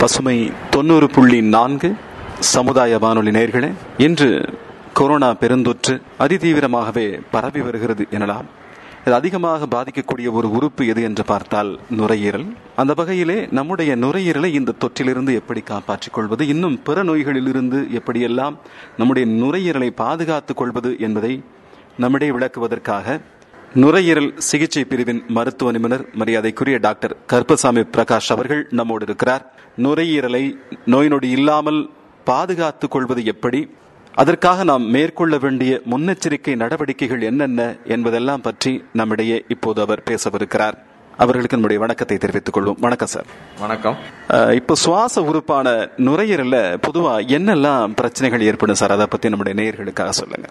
பசுமை தொண்ணூறு புள்ளி நான்கு சமுதாய வானொலி நேர்களே இன்று கொரோனா பெருந்தொற்று அதிதீவிரமாகவே பரவி வருகிறது எனலாம். இது அதிகமாக பாதிக்கக்கூடிய ஒரு உறுப்பு எது என்று பார்த்தால் நுரையீரல். அந்த வகையிலே நம்முடைய நுரையீரலை இந்த தொற்றிலிருந்து எப்படி காப்பாற்றிக் கொள்வது இன்னும் பிற நோய்களிலிருந்து எப்படியெல்லாம் நம்முடைய நுரையீரலை பாதுகாத்துக் கொள்வது என்பதை நம்மிடையே விளக்குவதற்காக நுரையீரல் சிகிச்சை பிரிவின் மருத்துவ நிபுணர் மரியாதைக்குரிய டாக்டர் கருப்பசாமி பிரகாஷ் அவர்கள் நம்மோடு இருக்கிறார். நுரையீரலை நோய் நொடி இல்லாமல் பாதுகாத்துக் கொள்வது எப்படி? அதற்காக நாம் மேற்கொள்ள வேண்டிய முன்னெச்சரிக்கை நடவடிக்கைகள் என்னென்ன என்பதெல்லாம் பற்றி நம்மிடையே இப்போது அவர் பேசவிருக்கிறார். அவர்களுக்கு நம்முடைய வணக்கத்தை தெரிவித்துக் கொள்வோம். வணக்கம் சார். வணக்கம். இப்போ சுவாச உறுப்பான நுரையீரல்ல பொதுவா என்னெல்லாம் பிரச்சனைகள் ஏற்படும் சார்? அதை பத்தி நம்முடைய நேயர்களுக்காக சொல்லுங்க.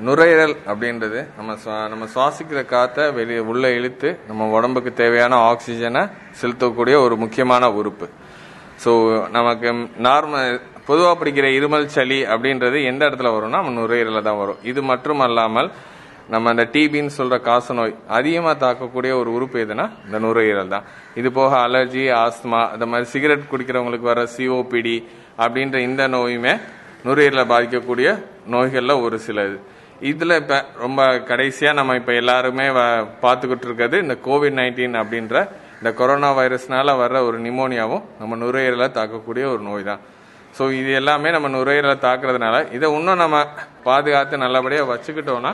நுரையீரல் அப்படின்றது நம்ம சுவா- நம்ம சுவாசிக்கிற காற்றை வெளியே உள்ளே இழுத்து நம்ம உடம்புக்கு தேவையான ஆக்சிஜனை செலுத்தக்கூடிய ஒரு முக்கியமான உறுப்பு. ஸோ நமக்கு நார்மல் பொதுவாக பிடிக்கிற இருமல் சளி அப்படின்றது எந்த இடத்துல வரும்னா நம்ம நுரையீரலில் தான் வரும். இது மட்டும் அல்லாமல் நம்ம அந்த டிபின்னு சொல்கிற காசநோய் அதிகமாக தாக்கக்கூடிய ஒரு உறுப்பு எதுனா இந்த நுரையீரல் தான். இது போக அலர்ஜி ஆஸ்துமா இந்த மாதிரி சிகரெட் குடிக்கிறவங்களுக்கு வர சிஓபிடி அப்படின்ற இந்த நோயுமே நுரையீரலை பாதிக்கக்கூடிய நோய்களில் ஒரு சில இது. இதில் இப்போ ரொம்ப கடைசியாக நம்ம இப்போ எல்லாருமே வ- பார்த்துக்கிட்டு இருக்கிறது இந்த கோவிட் நைன்டீன் அப்படின்ற இந்த கொரோனா வைரஸ்னால் வர்ற ஒரு நிமோனியாவும் நம்ம நுரையீரலை தாக்கக்கூடிய ஒரு நோய் தான் ஸோ இது எல்லாமே நம்ம நுரையீரலை தாக்குறதுனால இதை இன்னும் நம்ம பாதுகாத்து நல்லபடியாக வச்சுக்கிட்டோம்னா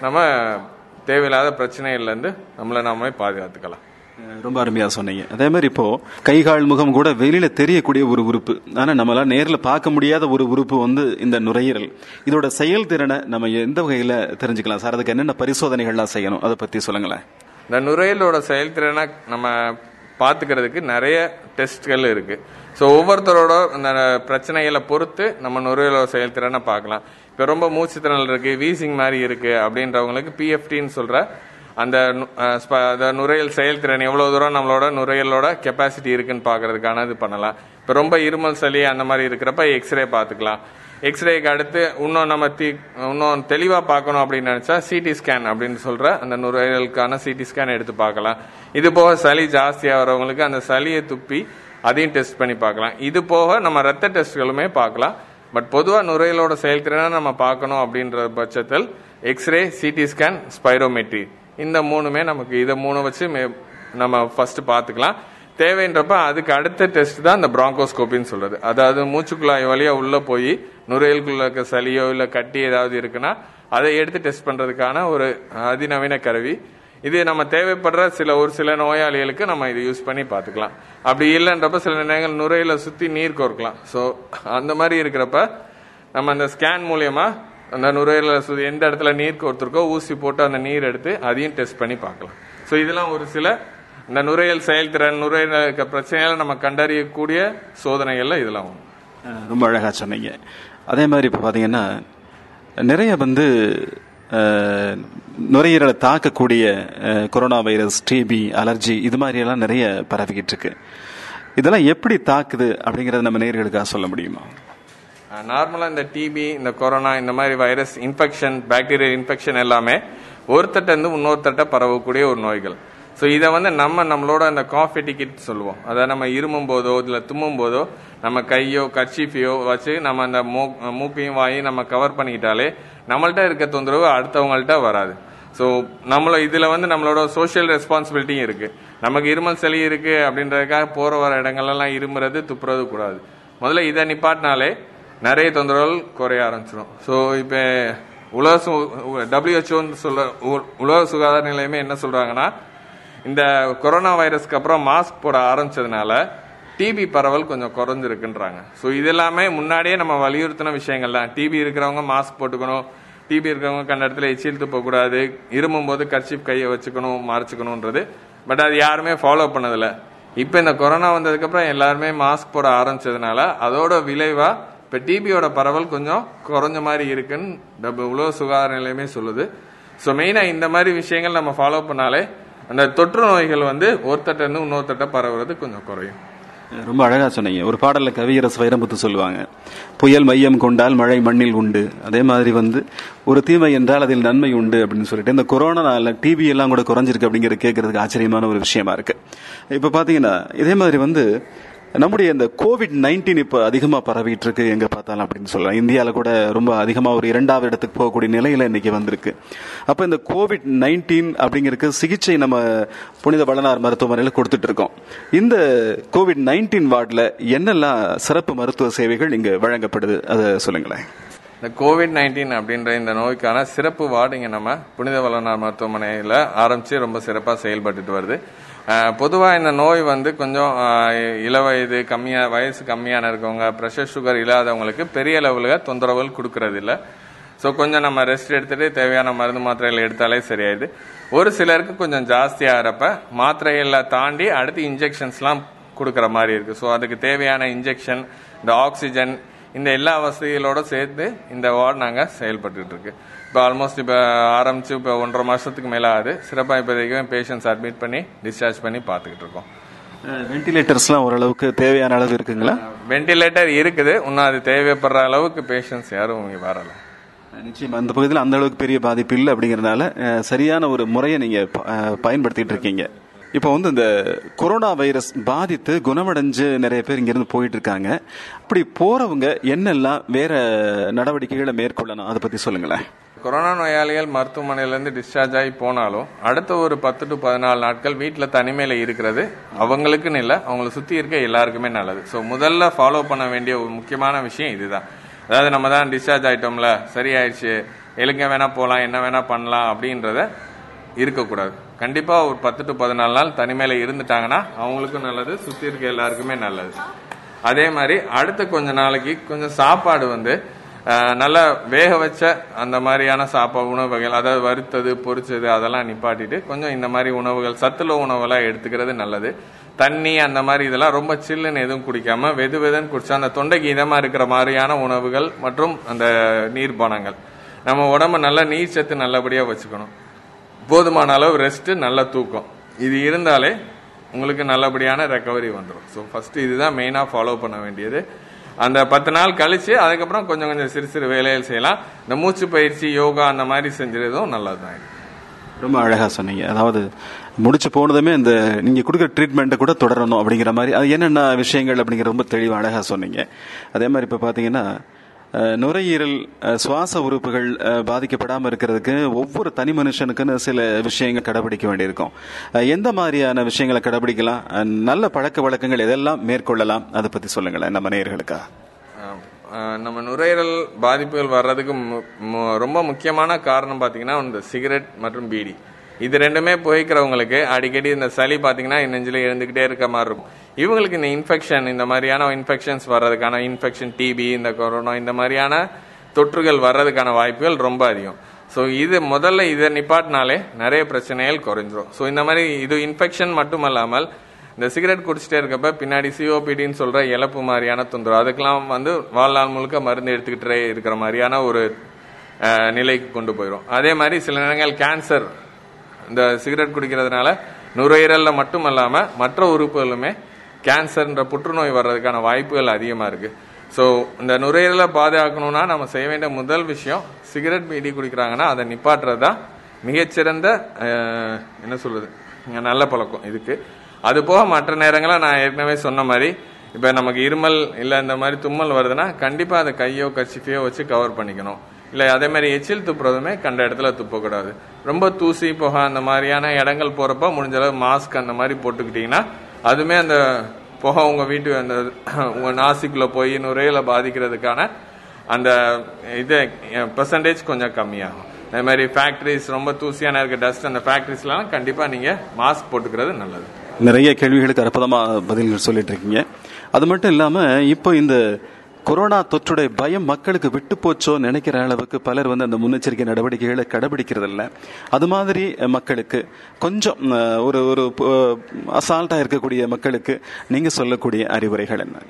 நம்ம தேவையில்லாத பிரச்சனைகள்லேருந்து நம்மளை நாமே பாதுகாத்துக்கலாம். ரொம்ப அருமையாக சொன்னீங்க. அதே மாதிரி இப்போ கை கால் முகம் கூட வெளியில தெரியக்கூடிய ஒரு உறுப்பு. ஆனா நம்மளால நேரில் பார்க்க முடியாத ஒரு உறுப்பு வந்து இந்த நுரையீரல். இதோட செயல்திறனை நம்ம எந்த வகையில தெரிஞ்சுக்கலாம்? சார் அதுக்கு என்னென்ன பரிசோதனைகள்லாம் செய்யணும்? அதை பத்தி சொல்லுங்களேன். இந்த நுரையீரலோட செயல்திறனை நம்ம பார்த்துக்கிறதுக்கு நிறைய டெஸ்ட்கள் இருக்கு. ஸோ ஒவ்வொருத்தரோட இந்த பிரச்சனைகளை பொறுத்து நம்ம நுரையீரலோட செயல்திறனை பார்க்கலாம். இப்போ ரொம்ப மூச்சுத்திறல் இருக்கு வீசிங் மாதிரி இருக்கு அப்படின்றவங்களுக்கு பிஎஃப்டின்னு சொல்ற அந்த நு- அந்த நுரையல் செயல்திறன் எவ்வளோ தூரம் நம்மளோட நுரையலோட கெப்பாசிட்டி இருக்குன்னு பார்க்கறதுக்கான இது பண்ணலாம். இப்போ ரொம்ப இருமல் சளி அந்த மாதிரி இருக்கிறப்ப எக்ஸ்ரே பார்த்துக்கலாம். எக்ஸ்ரேக்கு அடுத்து இன்னும் நம்ம தி இன்னும் தெளிவாக பார்க்கணும் அப்படின்னு நினச்சா சிடி ஸ்கேன் அப்படின்னு சொல்கிற அந்த நுரையலுக்கான சிடி ஸ்கேன் எடுத்து பார்க்கலாம். இது போக சளி ஜாஸ்தியாக வரவங்களுக்கு அந்த சளியை துப்பி அதையும் டெஸ்ட் பண்ணி பார்க்கலாம். இது போக நம்ம ரத்த டெஸ்ட்களுமே பார்க்கலாம். பட் பொதுவாக நுரையலோட செயல்திறனை நம்ம பார்க்கணும் அப்படின்ற பட்சத்தில் எக்ஸ்ரே சிடி ஸ்கேன் ஸ்பைரோமெட்ரி இந்த மூணுமே நமக்கு இதை மூணு வச்சு மே- நம்ம ஃபர்ஸ்ட் பார்த்துக்கலாம். தேவைன்றப்ப அதுக்கு அடுத்த டெஸ்ட் தான் இந்த பிராங்கோஸ்கோப்பின்னு சொல்றது. அதாவது மூச்சுக்குழாய் வழியா உள்ள போய் நுரையல்குள்ள இருக்க சளியோ இல்ல கட்டி ஏதாவது இருக்குன்னா அதை எடுத்து டெஸ்ட் பண்றதுக்கான ஒரு அதிநவீன கருவி. இது நம்ம தேவைப்படுற சில ஒரு சில நோயாளிகளுக்கு நம்ம இதை யூஸ் பண்ணி பார்த்துக்கலாம். அப்படி இல்லைன்றப்ப சில நேரங்கள் நுரையில சுத்தி நீர் கோர்க்கலாம். ஸோ அந்த மாதிரி இருக்கிறப்ப நம்ம அந்த ஸ்கேன் மூலியமா அந்த நுரையீரல் எந்த இடத்துல நீர் கோர்த்துருக்கோ ஊசி போட்டு அந்த நீர் எடுத்து அதையும் டெஸ்ட் பண்ணி பார்க்கலாம். ஸோ இதெல்லாம் ஒரு சில இந்த நுரையல் செயல்திறன் நுரையீரல் இருக்க பிரச்சனைகளை நம்ம கண்டறியக்கூடிய சோதனைகளில் இதெல்லாம் ஒன்று ரொம்ப அழகாக சொன்னீங்க. அதே மாதிரி இப்போ பார்த்தீங்கன்னா நிறைய வந்து நுரையீரலை தாக்கக்கூடிய கொரோனா வைரஸ் டிபி அலர்ஜி இது மாதிரியெல்லாம் நிறைய பரவிக்கிட்டு இருக்கு. இதெல்லாம் எப்படி தாக்குது அப்படிங்கறத நம்ம நேர்களுக்காக சொல்ல முடியுமா? நார்மலாக இந்த டிபி இந்த கொரோனா இந்த மாதிரி வைரஸ் இன்ஃபெக்ஷன் பாக்டீரியல் இன்ஃபெக்ஷன் எல்லாமே ஒருத்தட்டேருந்து இன்னொருத்தட்ட பரவக்கூடிய ஒரு நோய்கள். ஸோ இதை வந்து நம்ம நம்மளோட அந்த காஃபி டிக்கெட் சொல்லுவோம். அதை நம்ம இருமும் போதோ இல்லை தும்மும் போதோ நம்ம கையோ கர்ச்சீஃபையோ வச்சு நம்ம அந்த மூ மூக்கையும் வாயும் நம்ம கவர் பண்ணிக்கிட்டாலே நம்மள்ட்ட இருக்க தொந்தரவு அடுத்தவங்கள்ட்ட வராது. ஸோ நம்மள இதில் வந்து நம்மளோட சோஷியல் ரெஸ்பான்சிபிலிட்டியும் இருக்குது நமக்கு இருமல் சளி இருக்குது அப்படின்றதுக்காக போகிற வர இடங்கள்லாம் இருமுறது துப்புறது கூடாது. முதல்ல இதை நிப்பாட்டினாலே நிறைய தொந்தரவுகள் குறைய ஆரம்பிச்சிடும் ஸோ இப்போ உலக சு டபிள்யூஹெச்ஓன்னு சொல்ற உ- உலக சுகாதார நிலையமே என்ன சொல்கிறாங்கன்னா இந்த கொரோனா வைரஸ்க்கு அப்புறம் மாஸ்க் போட ஆரம்பிச்சதுனால டிபி பரவல் கொஞ்சம் குறைஞ்சிருக்குன்றாங்க. ஸோ இது எல்லாமே முன்னாடியே நம்ம வலியுறுத்தின விஷயங்கள் தான். டிபி இருக்கிறவங்க மாஸ்க் போட்டுக்கணும். டிபி இருக்கிறவங்க கண்ட இடத்துல எச்சில் துப்பக்கூடாது இருமும் போது கர்ச்சிப் கையை வச்சுக்கணும் மறைச்சிக்கணுன்றது. பட் அது யாருமே ஃபாலோ பண்ணதில்லை. இப்போ இந்த கொரோனா வந்ததுக்கப்புறம் எல்லாருமே மாஸ்க் போட ஆரம்பிச்சதுனால அதோட விளைவாக இப்போ டிபியோட பரவல் கொஞ்சம் குறைஞ்ச மாதிரி இருக்குன்னு நம்ம உலக சுகாதார நிலையமே சொல்லுது. ஸோ மெயினாக இந்த மாதிரி விஷயங்கள் நம்ம ஃபாலோ பண்ணாலே அந்த தொற்று நோய்கள் வந்து ஒருத்தட்ட இன்னொருத்தட்ட பரவுறது கொஞ்சம் குறையும். ரொம்ப அழகா சொன்னீங்க. ஒரு பாடலில் கவியரசு வைரமுத்து சொல்லுவாங்க. புயல் மையம் கொண்டால் மழை மண்ணில் உண்டு. அதே மாதிரி வந்து ஒரு தீமை என்றால் அதில் நன்மை உண்டு அப்படின்னு சொல்லிட்டு இந்த கொரோனாவில் டிவி எல்லாம் கூட குறைஞ்சிருக்கு அப்படிங்கிற கேட்கறதுக்கு ஆச்சரியமான ஒரு விஷயமா இருக்கு. இப்போ பார்த்தீங்கன்னா இதே மாதிரி வந்து நம்முடைய இந்த கோவிட் நைன்டீன் இப்போ அதிகமாக பரவிட்டு இருக்கு எங்க பார்த்தாலும் அப்படின்னு சொல்லலாம். இந்தியாவில் கூட ரொம்ப அதிகமாக ஒரு இரண்டாவது இடத்துக்கு போகக்கூடிய நிலையில இன்னைக்கு வந்திருக்கு. அப்போ இந்த கோவிட் நைன்டீன் அப்படிங்கிறதுக்கு சிகிச்சை நம்ம புனித வளனார் மருத்துவமனையில் கொடுத்துட்டு இருக்கோம் இந்த கோவிட் நைன்டீன் வார்டில் என்னெல்லாம் சிறப்பு மருத்துவ சேவைகள் இங்கே வழங்கப்படுது? அதை சொல்லுங்களேன். இந்த கோவிட் நைன்டீன் அப்படின்ற இந்த நோய்க்கான சிறப்பு வார்டு இங்கே நம்ம புனித வளனார் மருத்துவமனையில் ஆரம்பித்து ரொம்ப சிறப்பாக செயல்பட்டுட்டு வருது. பொதுவாக இந்த நோய் வந்து கொஞ்சம் இள வயது கம்மியாக வயசு கம்மியான இருக்கவங்க ப்ரெஷர் சுகர் இல்லாதவங்களுக்கு பெரிய லெவலில் தொந்தரவுகள் கொடுக்கறது இல்லை ஸோ கொஞ்சம் நம்ம ரெஸ்ட் எடுத்துகிட்டு தேவையான மருந்து மாத்திரைகள் எடுத்தாலே சரியாயிடுது. ஒரு சிலருக்கு கொஞ்சம் ஜாஸ்தியாகிறப்ப மாத்திரைகளை தாண்டி அடுத்து இன்ஜெக்ஷன்ஸ்லாம் கொடுக்குற மாதிரி இருக்குது ஸோ அதுக்கு தேவையான இன்ஜெக்ஷன் இந்த ஆக்சிஜன் இந்த எல்லா வசதிகளோட சேர்த்து இந்த வார்டு நாங்கள் செயல்பட்டுருக்கு இப்போ ஆல்மோஸ்ட் இப்போ ஆரம்பிச்சு இப்போ ஒன்றரை மாசத்துக்கு மேலே ஆகுது சிறப்பாக இப்போதைக்கு பேஷண்ட்ஸ் அட்மிட் பண்ணி டிஸ்சார்ஜ் பண்ணி பார்த்துக்கிட்டு இருக்கோம். வென்டிலேட்டர்ஸ்லாம் ஓரளவுக்கு தேவையான அளவு இருக்குங்களா? வெண்டிலேட்டர் இருக்குது. இன்னும் அது தேவைப்படுற அளவுக்கு பேஷண்ட்ஸ் யாரும் இங்கே வரல. நிச்சயமா. அந்த பகுதியில் அந்த அளவுக்கு பெரிய பாதிப்பு இல்லை அப்படிங்கறதுனால சரியான ஒரு முறையை நீங்க ப- அஹ், பயன்படுத்திட்டு இருக்கீங்க. இப்போ வந்து இந்த கொரோனா வைரஸ் பாதித்து குணமடைஞ்சு நிறைய பேர் இங்கிருந்து போயிட்டு இருக்காங்க. அப்படி போறவங்க என்னெல்லாம் வேற நடவடிக்கைகளை மேற்கொள்ளணும்? அதை பத்தி சொல்லுங்களேன். கொரோனா நோயாளிகள் மருத்துவமனையிலேருந்து டிஸ்சார்ஜ் ஆகி போனாலும் அடுத்த ஒரு பத்து டு பதினாலு நாட்கள் வீட்டில் தனிமையில் இருக்கிறது. அவங்களுக்குன்னு இல்லை அவங்களை சுற்றி இருக்க எல்லாருக்குமே நல்லது. ஸோ முதல்ல ஃபாலோ பண்ண வேண்டிய ஒரு முக்கியமான விஷயம் இதுதான். அதாவது நம்ம தான் டிஸ்சார்ஜ் ஆகிட்டோம்ல சரியாயிடுச்சு எலுங்க வேணால் போகலாம் என்ன வேணால் பண்ணலாம் அப்படின்றத இருக்கக்கூடாது. கண்டிப்பாக ஒரு பத்து டு பதினாலு நாள் தனிமையில் இருந்துட்டாங்கன்னா அவங்களுக்கும் நல்லது சுற்றி இருக்க எல்லாருக்குமே நல்லது. அதே மாதிரி அடுத்த கொஞ்ச நாளைக்கு கொஞ்சம் சாப்பாடு வந்து நல்லா வேக வச்ச அந்த மாதிரியான சாப்பா உணவுகள் அதாவது வறுத்தது பொரிச்சது அதெல்லாம் நிப்பாட்டிட்டு கொஞ்சம் இந்த மாதிரி உணவுகள் சத்துள்ள உணவெல்லாம் எடுத்துக்கிறது நல்லது. தண்ணி அந்த மாதிரி இதெல்லாம் ரொம்ப சில்லுன்னு எதுவும் குடிக்காம வெது வெதுன்னு குடிச்சா அந்த தொண்டைக்கு இதமாக இருக்கிற மாதிரியான உணவுகள் மற்றும் அந்த நீர்பானங்கள் நம்ம உடம்ப நல்ல நீர் சத்து நல்லபடியாக வச்சுக்கணும். போதுமான அளவு ரெஸ்ட்டு நல்ல தூக்கம். இது இருந்தாலே உங்களுக்கு நல்லபடியான ரெக்கவரி வந்துடும் ஸோ ஃபஸ்ட்டு இதுதான் மெயினாக ஃபாலோ பண்ண வேண்டியது. அந்த பத்து நாள் கழிச்சு அதுக்கப்புறம் கொஞ்சம் கொஞ்சம் சிறு சிறு வேலைகள் செய்யலாம். இந்த மூச்சு பயிற்சி யோகா அந்த மாதிரி செஞ்சுறதும் நல்லதுதான். ரொம்ப அழகா சொன்னீங்க. அதாவது முடிச்சு போனதுமே இந்த நீங்க கொடுக்குற ட்ரீட்மெண்ட்டை கூட தொடரணும் அப்படிங்கிற மாதிரி. அது என்னென்ன விஷயங்கள் அப்படிங்கிற ரொம்ப தெளிவாக அழகா சொன்னீங்க. அதே மாதிரி இப்போ பார்த்தீங்கன்னா நுரையீரல் சுவாச உறுப்புகள் பாதிக்கப்படாமல் இருக்கிறதுக்கு ஒவ்வொரு தனி மனுஷனுக்குன்னு சில விஷயங்கள் கடைபிடிக்க வேண்டியிருக்கும். எந்த மாதிரியான விஷயங்களை கடைபிடிக்கலாம்? நல்ல பழக்க வழக்கங்கள் எதெல்லாம் மேற்கொள்ளலாம்? அதை பற்றி சொல்லுங்களேன் நம்ம நேயர்களுக்கா நம்ம நுரையீரல் பாதிப்புகள் வர்றதுக்கு மு- ரொம்ப முக்கியமான காரணம் பார்த்தீங்கன்னா இந்த சிகரெட் மற்றும் பீடி. இது ரெண்டுமே புகைக்கிறவங்களுக்கு அடிக்கடி இந்த சளி பார்த்தீங்கன்னா நெஞ்சில் எழுந்துக்கிட்டே இருக்க மாதிரி இருக்கும். இவங்களுக்கு இந்த இன்ஃபெக்ஷன் இந்த மாதிரியான இன்ஃபெக்ஷன்ஸ் வர்றதுக்கான இன்ஃபெக்ஷன் டிபி இந்த கொரோனா இந்த மாதிரியான தொற்றுகள் வர்றதுக்கான வாய்ப்புகள் ரொம்ப அதிகம். ஸோ இது முதல்ல இதை நிப்பாட்டினாலே நிறைய பிரச்சனைகள் குறைஞ்சிரும். ஸோ இந்த மாதிரி இது இன்ஃபெக்ஷன் மட்டும் இல்லாமல் இந்த சிகரெட் குடிச்சிட்டே இருக்கப்ப பின்னாடி சிஓபிடின்னு சொல்கிற இழப்பு மாதிரியான தொந்தரவு அதுக்கெலாம் வந்து வாழ்நாள் முழுக்க மருந்து எடுத்துக்கிட்டே இருக்கிற மாதிரியான ஒரு நிலைக்கு கொண்டு போயிடும் அதே மாதிரி சில நேரங்கள் கேன்சர் இந்த சிகரெட் குடிக்கிறதுனால நுரையீரலில் மட்டும் இல்லாமல் மற்ற உறுப்புகளுமே கேன்சர்ன்ற புற்றுநோய் வர்றதுக்கான வாய்ப்புகள் அதிகமாக இருக்குது ஸோ இந்த நுரையீரலை பாதுகாக்கணும்னா நம்ம செய்ய வேண்டிய முதல் விஷயம் சிகரெட் பீடி குடிக்கிறாங்கன்னா அதை நிப்பாட்டுறது தான் மிகச்சிறந்த என்ன சொல்றது நல்ல பழக்கம் இதுக்கு. அது போக மற்ற நேரங்களில் நான் ஏற்கனவே சொன்ன மாதிரி இப்போ நமக்கு இருமல் இல்லை இந்த மாதிரி தும்மல் வருதுன்னா கண்டிப்பாக அதை கையோ கச்சிஃபியோ வச்சு கவர் பண்ணிக்கணும். இல்லை அதே மாதிரி எச்சில் துப்புறதுமே கண்ட இடத்துல துப்பக்கூடாது. ரொம்ப தூசி புகை அந்த மாதிரியான இடங்கள் போகிறப்ப முடிஞ்ச அளவு மாஸ்க் அந்த மாதிரி போட்டுக்கிட்டிங்கன்னா அதுவுமே அந்த புகை உங்கள் வீட்டு அந்த உங்கள் நாசிக்குள்ளே போய் நுரையில பாதிக்கிறதுக்கான அந்த இது பெர்சன்டேஜ் கொஞ்சம் கம்மியாகும். அதே மாதிரி ஃபேக்ட்ரிஸ் ரொம்ப தூசியான இருக்க டஸ்ட் அந்த ஃபேக்ட்ரிஸ்லாம் கண்டிப்பாக நீங்கள் மாஸ்க் போட்டுக்கிறது நல்லது. நிறைய கேள்விகளுக்கு அற்புதமாக பதில்கள் சொல்லிட்டு இருக்கீங்க. அது மட்டும் இல்லாமல் இப்போ இந்த கொரோனா தொற்றுடைய பயம் மக்களுக்கு விட்டு போச்சோ நினைக்கிற அளவுக்கு பலர் வந்து அந்த முன்னெச்சரிக்கை நடவடிக்கைகளை கடைபிடிக்கிறதில்ல. அது மாதிரி மக்களுக்கு கொஞ்சம் ஒரு ஒரு அசால்ட்டாக இருக்கக்கூடிய மக்களுக்கு நீங்கள் சொல்லக்கூடிய அறிவுரைகள் என்ன?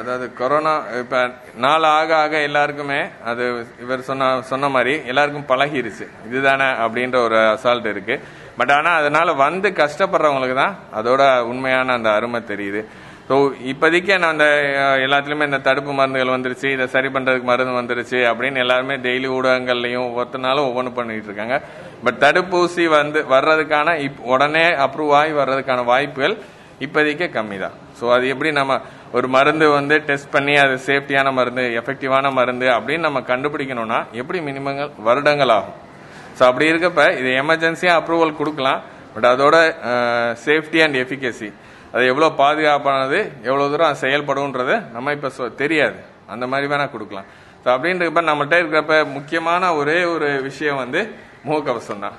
அதாவது கொரோனா இப்போ நாள் ஆக ஆக எல்லாருக்குமே அது இவர் சொன்ன சொன்ன மாதிரி எல்லாருக்கும் பழகிருச்சு. இதுதானே அப்படின்ற ஒரு அசால்ட் இருக்குது பட் ஆனால் அதனால் வந்து கஷ்டப்படுறவங்களுக்கு தான் அதோட உண்மையான அந்த அருமை தெரியுது. ஸோ இப்போதைக்கு நான் அந்த எல்லாத்துலேயுமே இந்த தடுப்பு மருந்துகள் வந்துருச்சு இதை சரி பண்ணுறதுக்கு மருந்து வந்துருச்சு அப்படின்னு எல்லாருமே டெய்லி ஊடகங்கள்லையும் ஒவ்வொரு நாளும் ஒவ்வொன்று பண்ணிட்டு இருக்காங்க. பட் தடுப்பூசி வந்து வர்றதுக்கான இப் உடனே அப்ரூவ் ஆகி வர்றதுக்கான வாய்ப்புகள் இப்போதைக்கே கம்மி தான் ஸோ அது எப்படி நம்ம ஒரு மருந்து வந்து டெஸ்ட் பண்ணி அது சேஃப்டியான மருந்து எஃபெக்டிவான மருந்து அப்படின்னு நம்ம கண்டுபிடிக்கணும்னா எப்படி மினிமங்கள் வருடங்கள் ஆகும் ஸோ அப்படி இருக்கப்ப இது எமர்ஜென்சியாக அப்ரூவல் கொடுக்கலாம் பட் அதோட சேஃப்டி அண்ட் எஃபிகசி அது எவ்வளோ பாதுகாப்பானது எவ்வளோ தூரம் அது செயல்படும்ன்றது நம்ம இப்போ சொ தெரியாது. அந்த மாதிரி வேணால் கொடுக்கலாம். ஸோ அப்படின்றப்ப நம்மகிட்ட இருக்கிறப்ப முக்கியமான ஒரே ஒரு விஷயம் வந்து முகக்கவசம் தான்.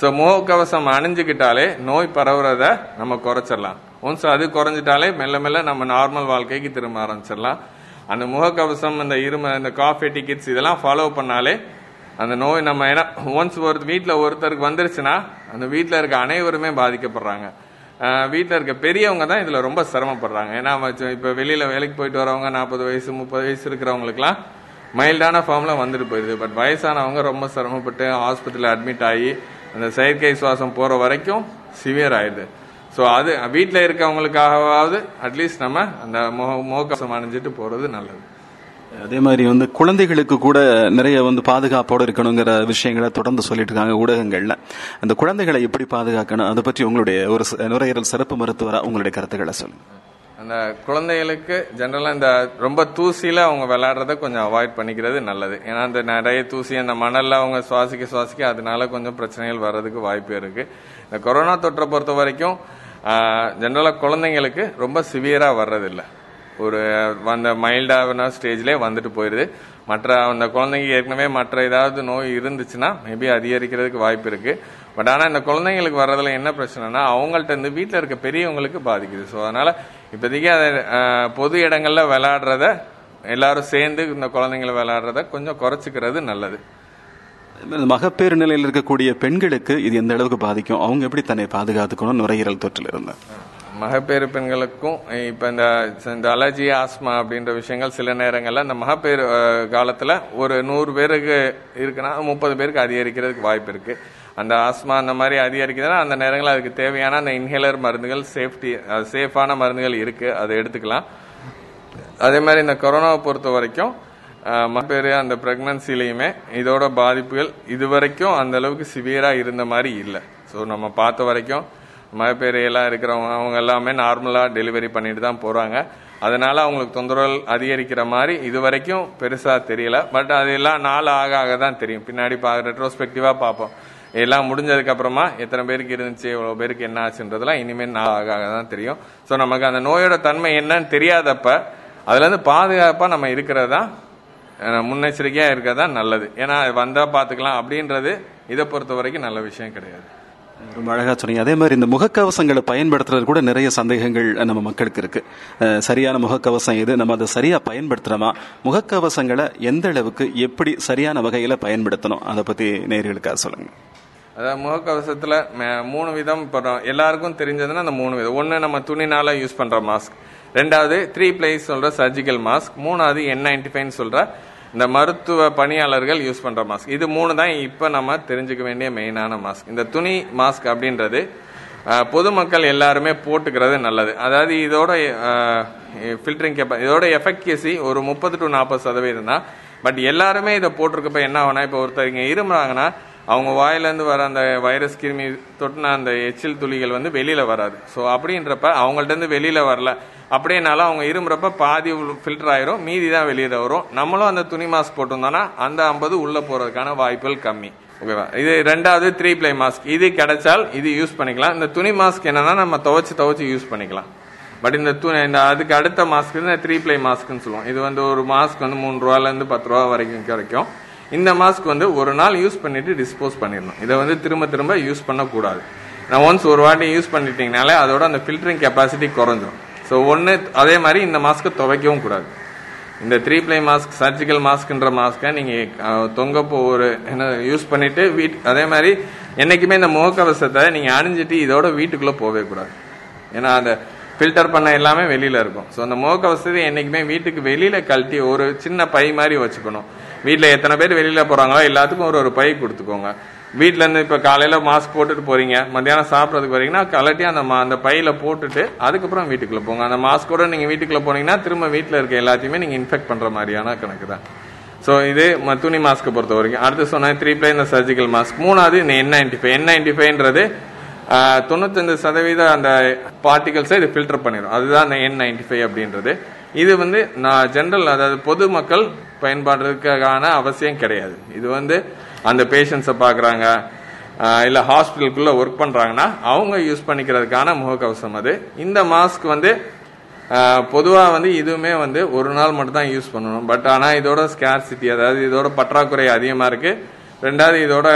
ஸோ முகக்கவசம் அணிஞ்சுக்கிட்டாலே நோய் பரவுறத நம்ம குறைச்சிடலாம். ஒன்ஸ் அது குறைஞ்சிட்டாலே மெல்ல மெல்ல நம்ம நார்மல் வாழ்க்கைக்கு திரும்ப ஆரம்பிச்சிடலாம். அந்த முகக்கவசம் இந்த இரும இந்த காஃபி டிக்கெட்ஸ் இதெல்லாம் ஃபாலோ பண்ணாலே அந்த நோய் நம்ம ஏன்னா ஒன்ஸ் ஒரு வீட்டில் ஒருத்தருக்கு வந்துருச்சுன்னா அந்த வீட்டில் இருக்க அனைவருமே பாதிக்கப்படுறாங்க. வீட்டில் இருக்க பெரியவங்க தான் இதில் ரொம்ப சிரமப்படுறாங்க. ஏன்னா இப்போ வெளியில் வேலைக்கு போயிட்டு வரவங்க நாற்பது வயசு முப்பது வயசு இருக்கிறவங்களுக்குலாம் மைல்டான ஃபார்மில் வந்துட்டு போயிடுது பட் வயசானவங்க ரொம்ப சிரமப்பட்டு ஹாஸ்பிட்டலில் அட்மிட் ஆகி அந்த செயற்கை சுவாசம் போகிற வரைக்கும் சிவியர் ஆயிடுது ஸோ அது வீட்டில் இருக்கவங்களுக்காகவாவது அட்லீஸ்ட் நம்ம அந்த முக முகக்கவசம் அணிஞ்சிட்டு போகிறது நல்லது. அதே மாதிரி வந்து குழந்தைகளுக்கு கூட நிறைய வந்து பாதுகாப்போடு இருக்கணுங்கிற விஷயங்களை தொடர்ந்து சொல்லிட்டு இருக்காங்க ஊடகங்கள்ல. அந்த குழந்தைகளை எப்படி பாதுகாக்கணும்? அதை பற்றி உங்களுடைய ஒரு ச- நுரையீரல் சிறப்பு மருத்துவராக உங்களுடைய கருத்துக்களை சொல்லுங்க. அந்த குழந்தைகளுக்கு ஜென்ரலாக இந்த ரொம்ப தூசியில் அவங்க விளையாடுறத கொஞ்சம் அவாய்ட் பண்ணிக்கிறது நல்லது. ஏன்னா அந்த நிறைய தூசி அந்த மணலில் அவங்க சுவாசிக்க சுவாசிக்க அதனால கொஞ்சம் பிரச்சனைகள் வர்றதுக்கு வாய்ப்பு இருக்கு. இந்த கொரோனா தொற்றை பொறுத்த வரைக்கும் ஜென்ரலாக குழந்தைங்களுக்கு ரொம்ப சிவியராக வர்றதில்லை. ஒரு அந்த மைல்டான ஸ்டேஜ்லேயே வந்துட்டு போயிடுது மற்ற அந்த குழந்தைங்க ஏற்கனவே மற்ற ஏதாவது நோய் இருந்துச்சுன்னா மேபி அதிகரிக்கிறதுக்கு வாய்ப்பு இருக்கு. பட் ஆனால் இந்த குழந்தைங்களுக்கு வர்றதுல என்ன பிரச்சனைனா அவங்கள்ட்ட இருந்து வீட்டில் இருக்க பெரியவங்களுக்கு பாதிக்குது. ஸோ அதனால இப்போதைக்கு அதை பொது இடங்களில் விளையாடுறத எல்லாரும் சேர்ந்து இந்த குழந்தைங்களை விளையாடுறத கொஞ்சம் குறைச்சிக்கிறது நல்லது. மகப்பேறு நிலையில் இருக்கக்கூடிய பெண்களுக்கு இது எந்த அளவுக்கு பாதிக்கும்? அவங்க எப்படி தன்னை பாதுகாத்துக்கணும் நுரையீரல் தொற்றில் இருந்து மகப்பேறு பெண்களுக்கும் இப்போ இந்த இந்த அலர்ஜி ஆஸ்மா அப்படின்ற விஷயங்கள் சில நேரங்களில் இந்த மகப்பேறு காலத்தில் ஒரு நூறு பேருக்கு இருக்குன்னா முப்பது பேருக்கு அதிகரிக்கிறதுக்கு வாய்ப்பு இருக்குது அந்த ஆஸ்மா அந்த மாதிரி அதிகரிக்குதுன்னா அந்த நேரங்களில் அதுக்கு தேவையான அந்த இன்ஹேலர் மருந்துகள் சேஃப்டி சேஃபான மருந்துகள் இருக்குது அதை எடுத்துக்கலாம். அதே மாதிரி இந்த கொரோனாவை பொறுத்த வரைக்கும் மகப்பேறு அந்த ப்ரெக்னன்சிலையுமே இதோட பாதிப்புகள் இது வரைக்கும் அந்தளவுக்கு சிவியராக இருந்த மாதிரி இல்லை. ஸோ நம்ம பார்த்த வரைக்கும் மகப்பேறையெல்லாம் இருக்கிறவங்க அவங்க எல்லாமே நார்மலாக டெலிவரி பண்ணிட்டு தான் போகிறாங்க அதனால் அவங்களுக்கு தொந்தரவுகள் அதிகரிக்கிற மாதிரி இது வரைக்கும் பெருசாக தெரியல. பட் அது எல்லாம் நாள் ஆக ஆக தான் தெரியும். பின்னாடி பார்க்க ரெட்ரோஸ்பெக்டிவாக பார்ப்போம். எல்லாம் முடிஞ்சதுக்கப்புறமா எத்தனை பேருக்கு இருந்துச்சு இவ்வளோ பேருக்கு என்ன ஆச்சுன்றதெல்லாம் இனிமேல் நாள் ஆக ஆக தான் தெரியும். ஸோ நமக்கு அந்த நோயோட தன்மை என்னன்னு தெரியாதப்ப அதுலேருந்து பாதுகாப்பாக நம்ம இருக்கிறது தான் முன்னெச்சரிக்கையாக இருக்கிறது தான் நல்லது. ஏன்னா அது பார்த்துக்கலாம். அப்படின்றது இதை பொறுத்த வரைக்கும் நல்ல விஷயம் கிடையாது. ரொம்ப அழகா சொன்னீங்க. அதே மாதிரி இந்த முகக்கவசங்களை பயன்படுத்துறது கூட நிறைய சந்தேகங்கள் நம்ம மக்களுக்கு இருக்கு. சரியான முகக்கவசம் எது? நம்ம அதை சரியாக பயன்படுத்துறோமா முகக்கவசங்களை எந்த அளவுக்கு எப்படி சரியான வகையில் பயன்படுத்தணும்? அதை பற்றி நேர்களுக்காக சொல்லுங்க. அதாவது முகக்கவசத்தில் மூணு விதம் இப்போ எல்லாருக்கும் தெரிஞ்சதுன்னா அந்த மூணு விதம். ஒன்று நம்ம துணினால யூஸ் பண்ணுற மாஸ்க் ரெண்டாவது த்ரீ பிளேஸ் சொல்கிற சர்ஜிக்கல் மாஸ்க் மூணாவது என் நைன்டி ஃபைவ்னு சொல்கிற இந்த மருத்துவ பணியாளர்கள் யூஸ் பண்ணுற மாஸ்க் இது மூணு தான் இப்போ நம்ம தெரிஞ்சுக்க வேண்டிய மெயினான மாஸ்க் இந்த துணி மாஸ்க் அப்படின்றது பொதுமக்கள் எல்லாருமே போட்டுக்கிறது நல்லது. அதாவது இதோட ஃபில்டரிங் கேப்ப இதோட எஃபெக்டிசி ஒரு முப்பது டு நாற்பது சதவீதம் தான். பட் எல்லாருமே இதை போட்டிருக்கப்ப என்ன ஆகுனா இப்போ ஒருத்தர் இருமுறாங்கன்னா அவங்க வாயிலேருந்து வர அந்த வைரஸ் கிருமி தொட்டின அந்த எச்சில் துளிகள் வந்து வெளியில் வராது. ஸோ அப்படின்றப்ப அவங்கள்ட்ட இருந்து வெளியில் வரல. அப்படின்னாலும் அவங்க இருமுறப்ப பாதி ஃபில்டர் ஆயிரும் மீதி தான் வெளியில வரும். நம்மளும் அந்த துணி மாஸ்க் போட்டிருந்தோம்னா அந்த ஐம்பது உள்ள போறதுக்கான வாய்ப்புகள் கம்மி. ஓகேவா இது ரெண்டாவது த்ரீ ப்ளை மாஸ்க் இது கிடைச்சால் இது யூஸ் பண்ணிக்கலாம். இந்த துணி மாஸ்க் என்னன்னா நம்ம துவைச்சு துவைச்சு யூஸ் பண்ணிக்கலாம். பட் இந்த துணி இந்த அதுக்கு அடுத்த மாஸ்க் இந்த த்ரீ ப்ளை மாஸ்க்னு சொல்லுவோம். இது வந்து ஒரு மாஸ்க் வந்து மூணு ரூபாலேருந்து பத்து ரூபா வரைக்கும் கிடைக்கும். இந்த மாஸ்க் வந்து ஒரு நாள் யூஸ் பண்ணிட்டு டிஸ்போஸ் பண்ணிடணும். இதை வந்து திரும்ப திரும்ப யூஸ் பண்ணக்கூடாது. நான் ஒன்ஸ் ஒரு வாட்டி யூஸ் பண்ணிட்டீங்கனாலே அதோட அந்த ஃபில்டரிங் கெப்பாசிட்டி குறைஞ்சிரும். ஸோ ஒன்று அதே மாதிரி இந்த மாஸ்க்கை துவைக்கவும் கூடாது. இந்த த்ரீ ப்ளை மாஸ்க் சர்ஜிக்கல் மாஸ்க்ன்ற மாஸ்க்கை நீங்கள் தொங்கப்போ ஒரு என்ன யூஸ் பண்ணிவிட்டு வீட் அதே மாதிரி என்றைக்குமே இந்த முகக்கவசத்தை நீங்கள் அணிஞ்சிட்டு இதோட வீட்டுக்குள்ளே போகவே கூடாது. ஏன்னா அந்த ஃபில்டர் பண்ண எல்லாமே வெளியில் இருக்கும். ஸோ அந்த முகக்கவசத்தை என்றைக்குமே வீட்டுக்கு வெளியில் கழட்டி ஒரு சின்ன பை மாதிரி வச்சுக்கணும். வீட்டில் எத்தனை பேர் வெளியில் போகிறாங்களோ எல்லாத்துக்கும் ஒரு ஒரு பை கொடுத்துக்கோங்க. வீட்ல இருந்து இப்ப காலையில மாஸ்க் போட்டுட்டு போறீங்க. மத்தியானம் சாப்பிட்றதுக்கு வரீங்கன்னா கலட்டி அந்த மா- அந்த பையில போட்டுட்டு அதுக்கப்புறம் வீட்டுக்குள்ள போங்க. அந்த மாஸ்கோட நீங்க வீட்டுக்குள்ள போனீங்கன்னா திரும்ப வீட்டில் இருக்க எல்லாத்தையுமே நீங்க இன்ஃபெக்ட் பண்ற மாதிரியான கணக்கு தான். ஸோ இது ம- துணி மாஸ்க்கை பொறுத்த வரைக்கும். அடுத்து சொன்ன த்ரீ ப்ளே இந்த சர்ஜிக்கல் மாஸ்க் மூணாவது இந்த N ninety five N ninety ஃபைவ்ன்றது தொண்ணூத்தஞ்சு சதவீத அந்த பார்ட்டிகல்ஸை இது ஃபில்டர் பண்ணிடும் அதுதான் அந்த என் நைன்டி ஃபைவ் அப்படின்றது. இது வந்து நான் ஜென்ரல் அதாவது பொதுமக்கள் பயன்பாடுறதுக்கான அவசியம் கிடையாது. இது வந்து அந்த பேஷண்ட்ஸை பார்க்குறாங்க. இல்லை ஹாஸ்பிட்டலுக்குள்ளே ஒர்க் பண்ணுறாங்கன்னா அவங்க யூஸ் பண்ணிக்கிறதுக்கான முகக்கவசம் அது. இந்த மாஸ்க் வந்து பொதுவாக வந்து இதுவுமே வந்து ஒரு நாள் மட்டும் தான் யூஸ் பண்ணணும். பட் ஆனால் இதோட ஸ்கேர்சிட்டி அதாவது இதோட பற்றாக்குறை அதிகமாக இருக்குது ரெண்டாவது இதோட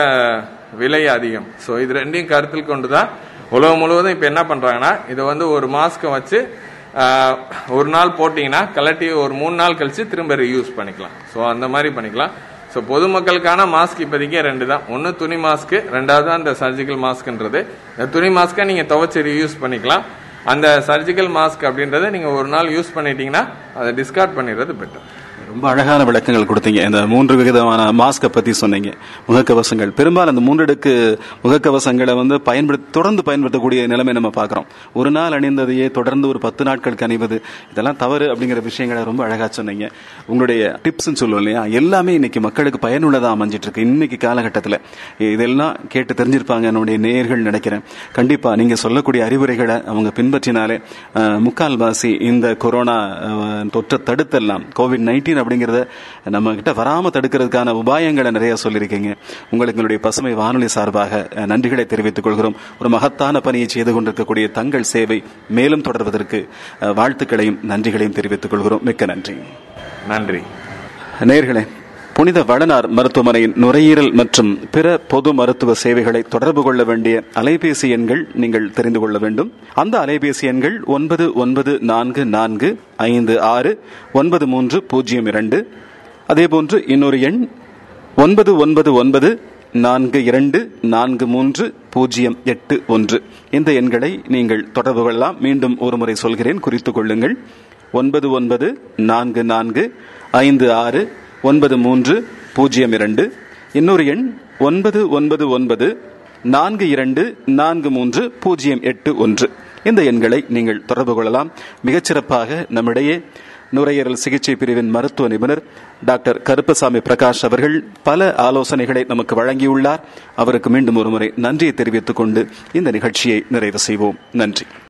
விலை அதிகம். ஸோ இது ரெண்டையும் கருத்தில் கொண்டு தான் உலகம் முழுவதும் இப்போ என்ன பண்ணுறாங்கன்னா இதை வந்து ஒரு மாஸ்க்கை வச்சு ஒரு நாள் போட்டிங்கன்னா கலட்டி ஒரு மூணு நாள் கழித்து திரும்ப யூஸ் பண்ணிக்கலாம். ஸோ அந்த மாதிரி பண்ணிக்கலாம். ஸோ பொதுமக்களுக்கான மாஸ்க் இப்போதைக்கு ரெண்டு தான். ஒன்று துணி மாஸ்க்கு ரெண்டாவது அந்த சர்ஜிக்கல் மாஸ்க்ன்றது இந்த துணி மாஸ்க்கை நீங்கள் துவைச்சி யூஸ் பண்ணிக்கலாம். அந்த சர்ஜிக்கல் மாஸ்க் அப்படின்றத நீங்கள் ஒரு நாள் யூஸ் பண்ணிட்டீங்கன்னா அதை டிஸ்கார்ட் பண்ணிடுறது பெட்டர் ரொம்ப அழகான விளக்கங்கள் கொடுத்தீங்க. இந்த மூன்று விதமான மாஸ்கை பத்தி சொன்னீங்க. முகக்கவசங்கள். பெரும்பாலும் அந்த மூன்றடுக்கு முகக்கவசங்களை வந்து பயன்படுத்த தொடர்ந்து பயன்படுத்தக்கூடிய நிலைமை நம்ம பார்க்குறோம். ஒரு நாள் அணிந்ததையே தொடர்ந்து ஒரு பத்து நாட்களுக்கு அணிவது இதெல்லாம் தவறு அப்படிங்கிற விஷயங்களை ரொம்ப அழகா சொன்னீங்க. உங்களுடைய டிப்ஸ் சொல்லுவோம் இல்லையா? எல்லாமே இன்னைக்கு மக்களுக்கு பயனுள்ளதா அமைஞ்சிட்டு இருக்கு இன்னைக்கு காலகட்டத்தில். இதெல்லாம் கேட்டு தெரிஞ்சிருப்பாங்க என்னுடைய நேயர்கள் நினைக்கிறேன். கண்டிப்பா நீங்க சொல்லக்கூடிய அறிவுரைகளை அவங்க பின்பற்றினாலே முக்கால்வாசி இந்த கொரோனா தொற்றை தடுத்தெல்லாம் கோவிட் நைன்டீன் அப்படிங்கறத நம்ம கிட்ட வராம தடுக்கிறதுக்கான உபாயங்களை நிறைய சொல்லியிருக்கீங்க. உங்களுக்கு எங்களுடைய பசுமை வானொலி சார்பாக நன்றிகளை தெரிவித்துக் கொள்கிறோம். ஒரு மகத்தான பணியை செய்து கொண்டிருக்கக்கூடிய தங்கள் சேவை மேலும் தொடர்வதற்கு வாழ்த்துக்களையும் நன்றிகளையும் தெரிவித்துக் கொள்கிறோம். மிக்க நன்றி. நன்றி. நேயர்களே புனித வளனார் மருத்துவமனையின் நுரையீரல் மற்றும் பிற பொது மருத்துவ சேவைகளை தொடர்பு கொள்ள வேண்டிய அலைபேசி எண்கள் நீங்கள் தெரிந்து கொள்ள வேண்டும். அந்த அலைபேசி எண்கள் ஒன்பது ஒன்பது நான்கு நான்கு ஐந்து ஆறு ஒன்பது மூன்று பூஜ்ஜியம் இரண்டு. அதேபோன்று இன்னொரு எண் ஒன்பது ஒன்பது ஒன்பது நான்கு இரண்டு நான்கு மூன்று பூஜ்ஜியம் எட்டு ஒன்று. இந்த எண்களை நீங்கள் தொடர்பு கொள்ளலாம். மீண்டும் ஒருமுறை சொல்கிறேன். குறித்துக் கொள்ளுங்கள். ஒன்பது ஒன்பது நான்கு நான்கு ஐந்து ஆறு ஒன்பது மூன்று பூஜ்ஜியம் இரண்டு. இன்னொரு எண் ஒன்பது ஒன்பது ஒன்பது நான்கு இரண்டு நான்கு மூன்று பூஜ்ஜியம் எட்டு ஒன்று. இந்த எண்களை நீங்கள் தொடர்பு கொள்ளலாம். மிகச்சிறப்பாக நம்மிடையே நுரையீரல் சிகிச்சை பிரிவின் மருத்துவ நிபுணர் டாக்டர் கருப்பசாமி பிரகாஷ் அவர்கள் பல ஆலோசனைகளை நமக்கு வழங்கியுள்ளார். அவருக்கு மீண்டும் ஒருமுறை நன்றியை தெரிவித்துக் கொண்டு இந்த நிகழ்ச்சியை நிறைவு செய்வோம். நன்றி.